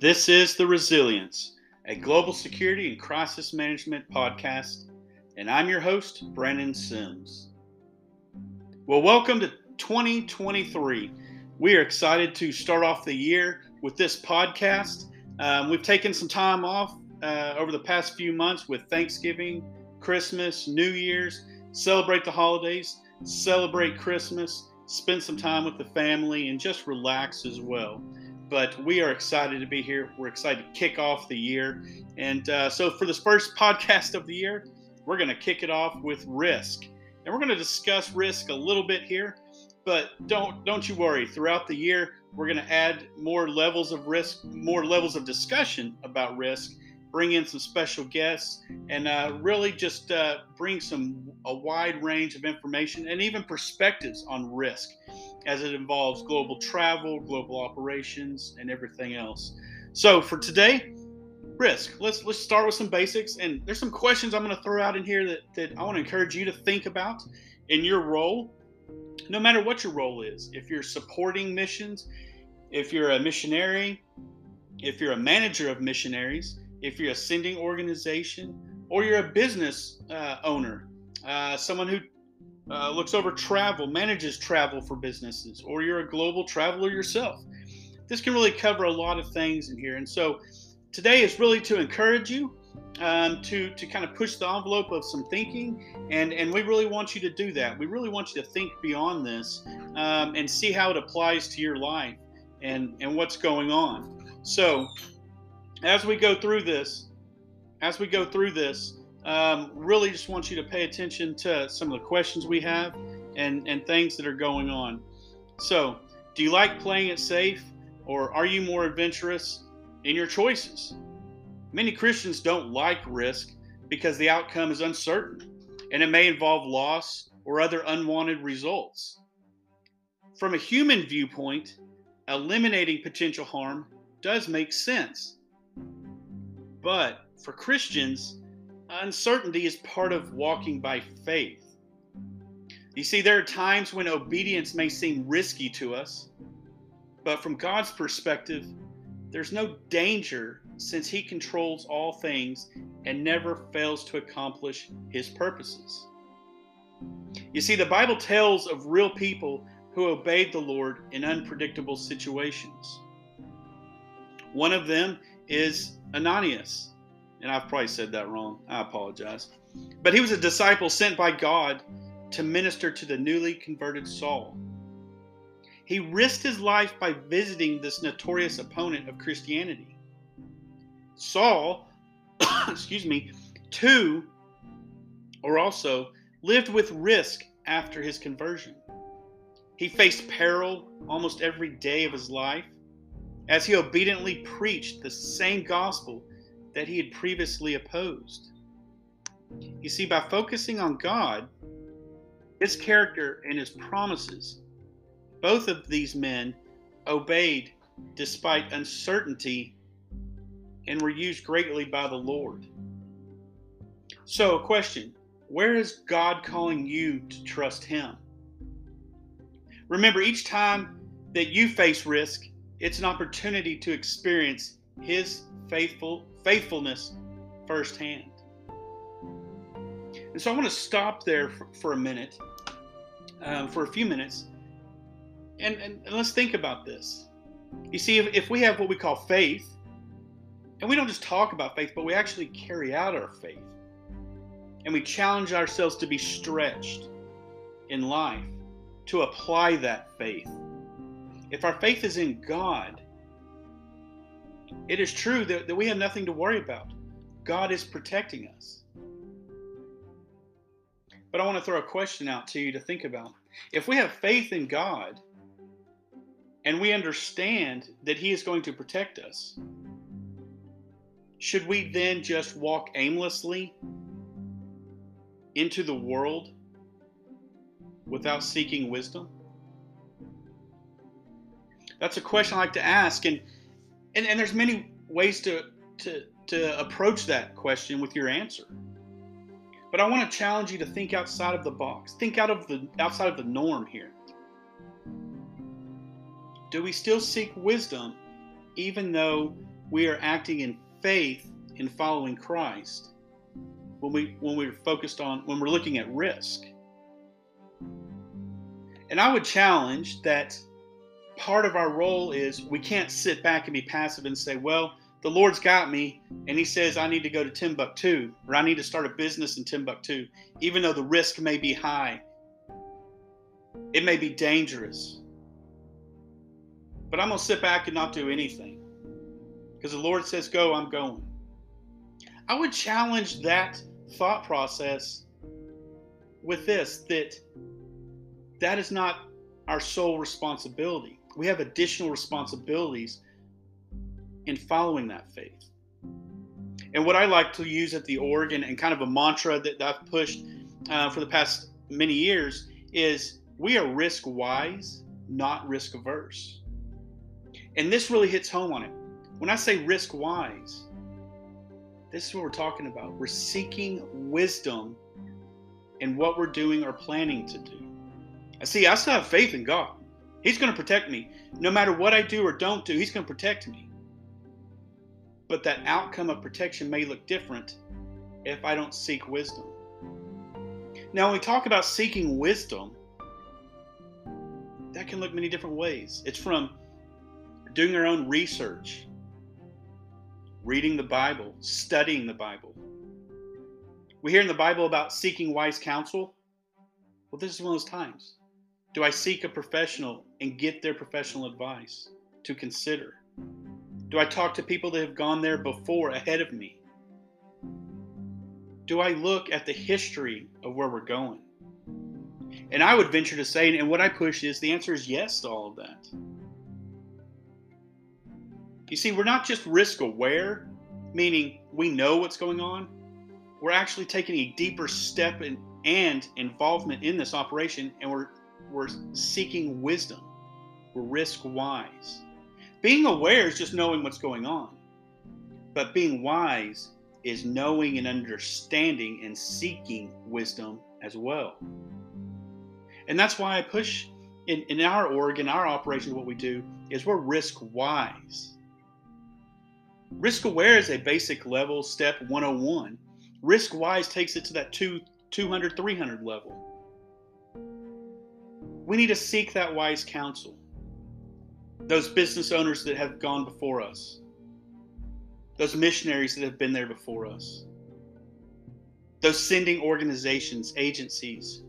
This is The Resilience, a global security and crisis management podcast, and I'm your host, Brandon Sims. Well, welcome to 2023. We are excited to start off the year with this podcast. Um, we've taken some time off uh, over the past few months with Thanksgiving, Christmas, New Year's, celebrate the holidays, celebrate Christmas, spend some time with the family, and just relax as well but we are excited to be here. We're excited to kick off the year. And uh, so, for this first podcast of the year, we're going to kick it off with risk. And we're going to discuss risk a little bit here, but don't don't you worry. Throughout the year, we're going to add more levels of risk, more levels of discussion about risk, bring in some special guests, and uh, really just uh, bring some a wide range of information and even perspectives on risk as it involves global travel, global operations, and everything else. So for today, risk. Let's let's start with some basics. And there's some questions I'm going to throw out in here that, that I want to encourage you to think about in your role, no matter what your role is. If you're supporting missions, if you're a missionary, if you're a manager of missionaries, if you're a sending organization, or you're a business uh, owner, uh, someone who uh, looks over travel, manages travel for businesses, or you're a global traveler yourself. This can really cover a lot of things in here. And so today is really to encourage you um, to, to kind of push the envelope of some thinking. And, and we really want you to do that. We really want you to think beyond this um, and see how it applies to your life and, and what's going on. So as we go through this, as we go through this, um, really just want you to pay attention to some of the questions we have and, and things that are going on. So, do you like playing it safe or are you more adventurous in your choices? Many Christians don't like risk because the outcome is uncertain and it may involve loss or other unwanted results. From a human viewpoint, eliminating potential harm does make sense. But for Christians, uncertainty is part of walking by faith. You see, there are times when obedience may seem risky to us, but from God's perspective, there's no danger since He controls all things and never fails to accomplish His purposes. You see, the Bible tells of real people who obeyed the Lord in unpredictable situations. One of them is Ananias and I've probably said that wrong. I apologize. But he was a disciple sent by God to minister to the newly converted Saul. He risked his life by visiting this notorious opponent of Christianity. Saul, excuse me, too, or also lived with risk after his conversion. He faced peril almost every day of his life as he obediently preached the same gospel that he had previously opposed. You see, by focusing on God, his character, and his promises, both of these men obeyed despite uncertainty and were used greatly by the Lord. So, a question where is God calling you to trust Him? Remember, each time that you face risk, it's an opportunity to experience His faithful faithfulness firsthand. And so I want to stop there for, for a minute, um, for a few minutes, and, and, and, let's think about this. You see, if, if we have what we call faith, and we don't just talk about faith, but we actually carry out our faith, and we challenge ourselves to be stretched in life, to apply that faith. If our faith is in God, it is true that, that we have nothing to worry about. God is protecting us. But I want to throw a question out to you to think about. If we have faith in God and we understand that He is going to protect us, should we then just walk aimlessly into the world without seeking wisdom? That's a question I like to ask. And and, and there's many ways to, to, to approach that question with your answer. But I want to challenge you to think outside of the box. Think out of the outside of the norm here. Do we still seek wisdom even though we are acting in faith in following Christ when we when we're focused on when we're looking at risk. And I would challenge that part of our role is we can't sit back and be passive and say, well, the Lord's got me, and He says I need to go to Timbuktu or I need to start a business in Timbuktu, even though the risk may be high. It may be dangerous. But I'm going to sit back and not do anything. Because the Lord says, go, I'm going. I would challenge that thought process with this that that is not our sole responsibility. We have additional responsibilities in following that faith. And what I like to use at the organ and kind of a mantra that I've pushed uh, for the past many years is we are risk wise, not risk averse. And this really hits home on it. When I say risk wise, this is what we're talking about. We're seeking wisdom in what we're doing or planning to do. I see, I still have faith in God. He's going to protect me. No matter what I do or don't do, He's going to protect me. But that outcome of protection may look different if I don't seek wisdom. Now, when we talk about seeking wisdom, that can look many different ways. It's from doing our own research, reading the Bible, studying the Bible. We hear in the Bible about seeking wise counsel. Well, this is one of those times. Do I seek a professional and get their professional advice to consider? Do I talk to people that have gone there before, ahead of me? Do I look at the history of where we're going? And I would venture to say, and what I push is the answer is yes to all of that. You see, we're not just risk aware, meaning we know what's going on. We're actually taking a deeper step in, and involvement in this operation, and we're, we're seeking wisdom. We're risk wise. Being aware is just knowing what's going on. But being wise is knowing and understanding and seeking wisdom as well. And that's why I push in, in our org, in our operation, what we do is we're risk wise. Risk aware is a basic level, step 101. Risk wise takes it to that two, 200, 300 level. We need to seek that wise counsel. Those business owners that have gone before us, those missionaries that have been there before us, those sending organizations, agencies,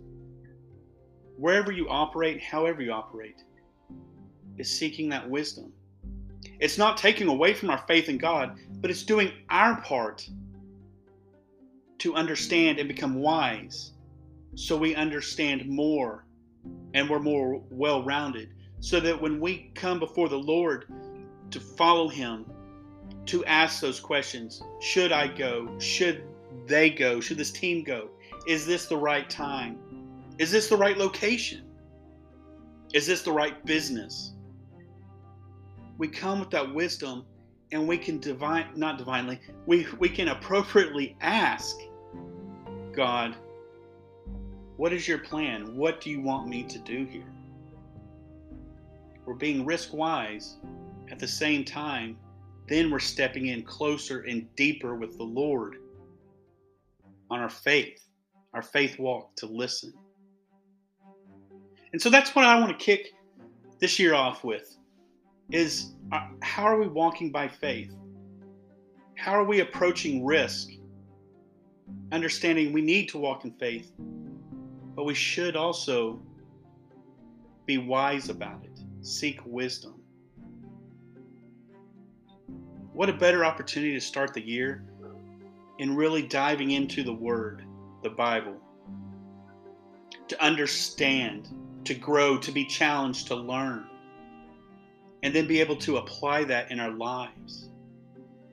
wherever you operate, however you operate, is seeking that wisdom. It's not taking away from our faith in God, but it's doing our part to understand and become wise so we understand more and we're more well rounded so that when we come before the Lord to follow Him, to ask those questions should I go? Should they go? Should this team go? Is this the right time? Is this the right location? Is this the right business? We come with that wisdom and we can divine not divinely, we, we can appropriately ask God, what is your plan? What do you want me to do here? we're being risk wise at the same time, then we're stepping in closer and deeper with the Lord on our faith, our faith walk to listen. And so that's what I want to kick this year off with is uh, how are we walking by faith? How are we approaching risk? Understanding we need to walk in faith, but we should also be wise about it seek wisdom. What a better opportunity to start the year in really diving into the Word, the Bible, to understand, to grow, to be challenged, to learn, and then be able to apply that in our lives.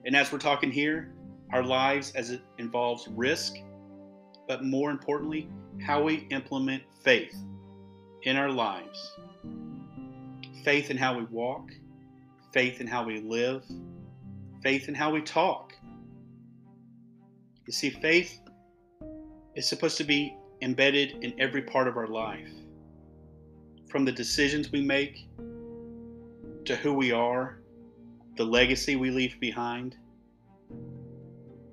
And as we're talking here, our lives as it involves risk, but more importantly, how we implement faith in our lives faith in how we walk, faith in how we live, faith in how we talk. You see, faith is supposed to be embedded in every part of our life, from the decisions we make to who we are, the legacy we leave behind,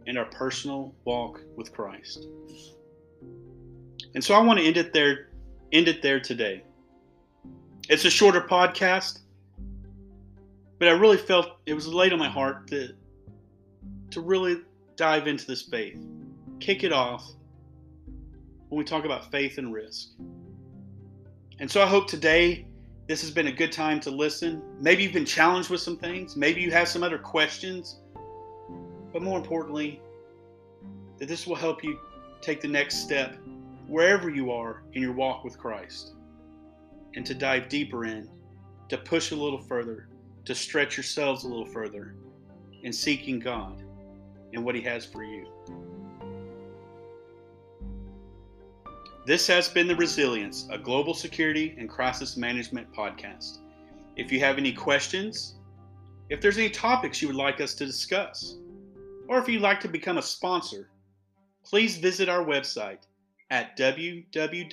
and our personal walk with Christ. And so I want to end it there end it there today. It's a shorter podcast, but I really felt it was laid on my heart to to really dive into this faith. Kick it off when we talk about faith and risk. And so I hope today this has been a good time to listen. Maybe you've been challenged with some things. Maybe you have some other questions. But more importantly, that this will help you take the next step wherever you are in your walk with Christ and to dive deeper in, to push a little further, to stretch yourselves a little further in seeking God and what He has for you. This has been The Resilience, a global security and crisis management podcast. If you have any questions, if there's any topics you would like us to discuss, or if you'd like to become a sponsor, please visit our website at www.ewgsx.com.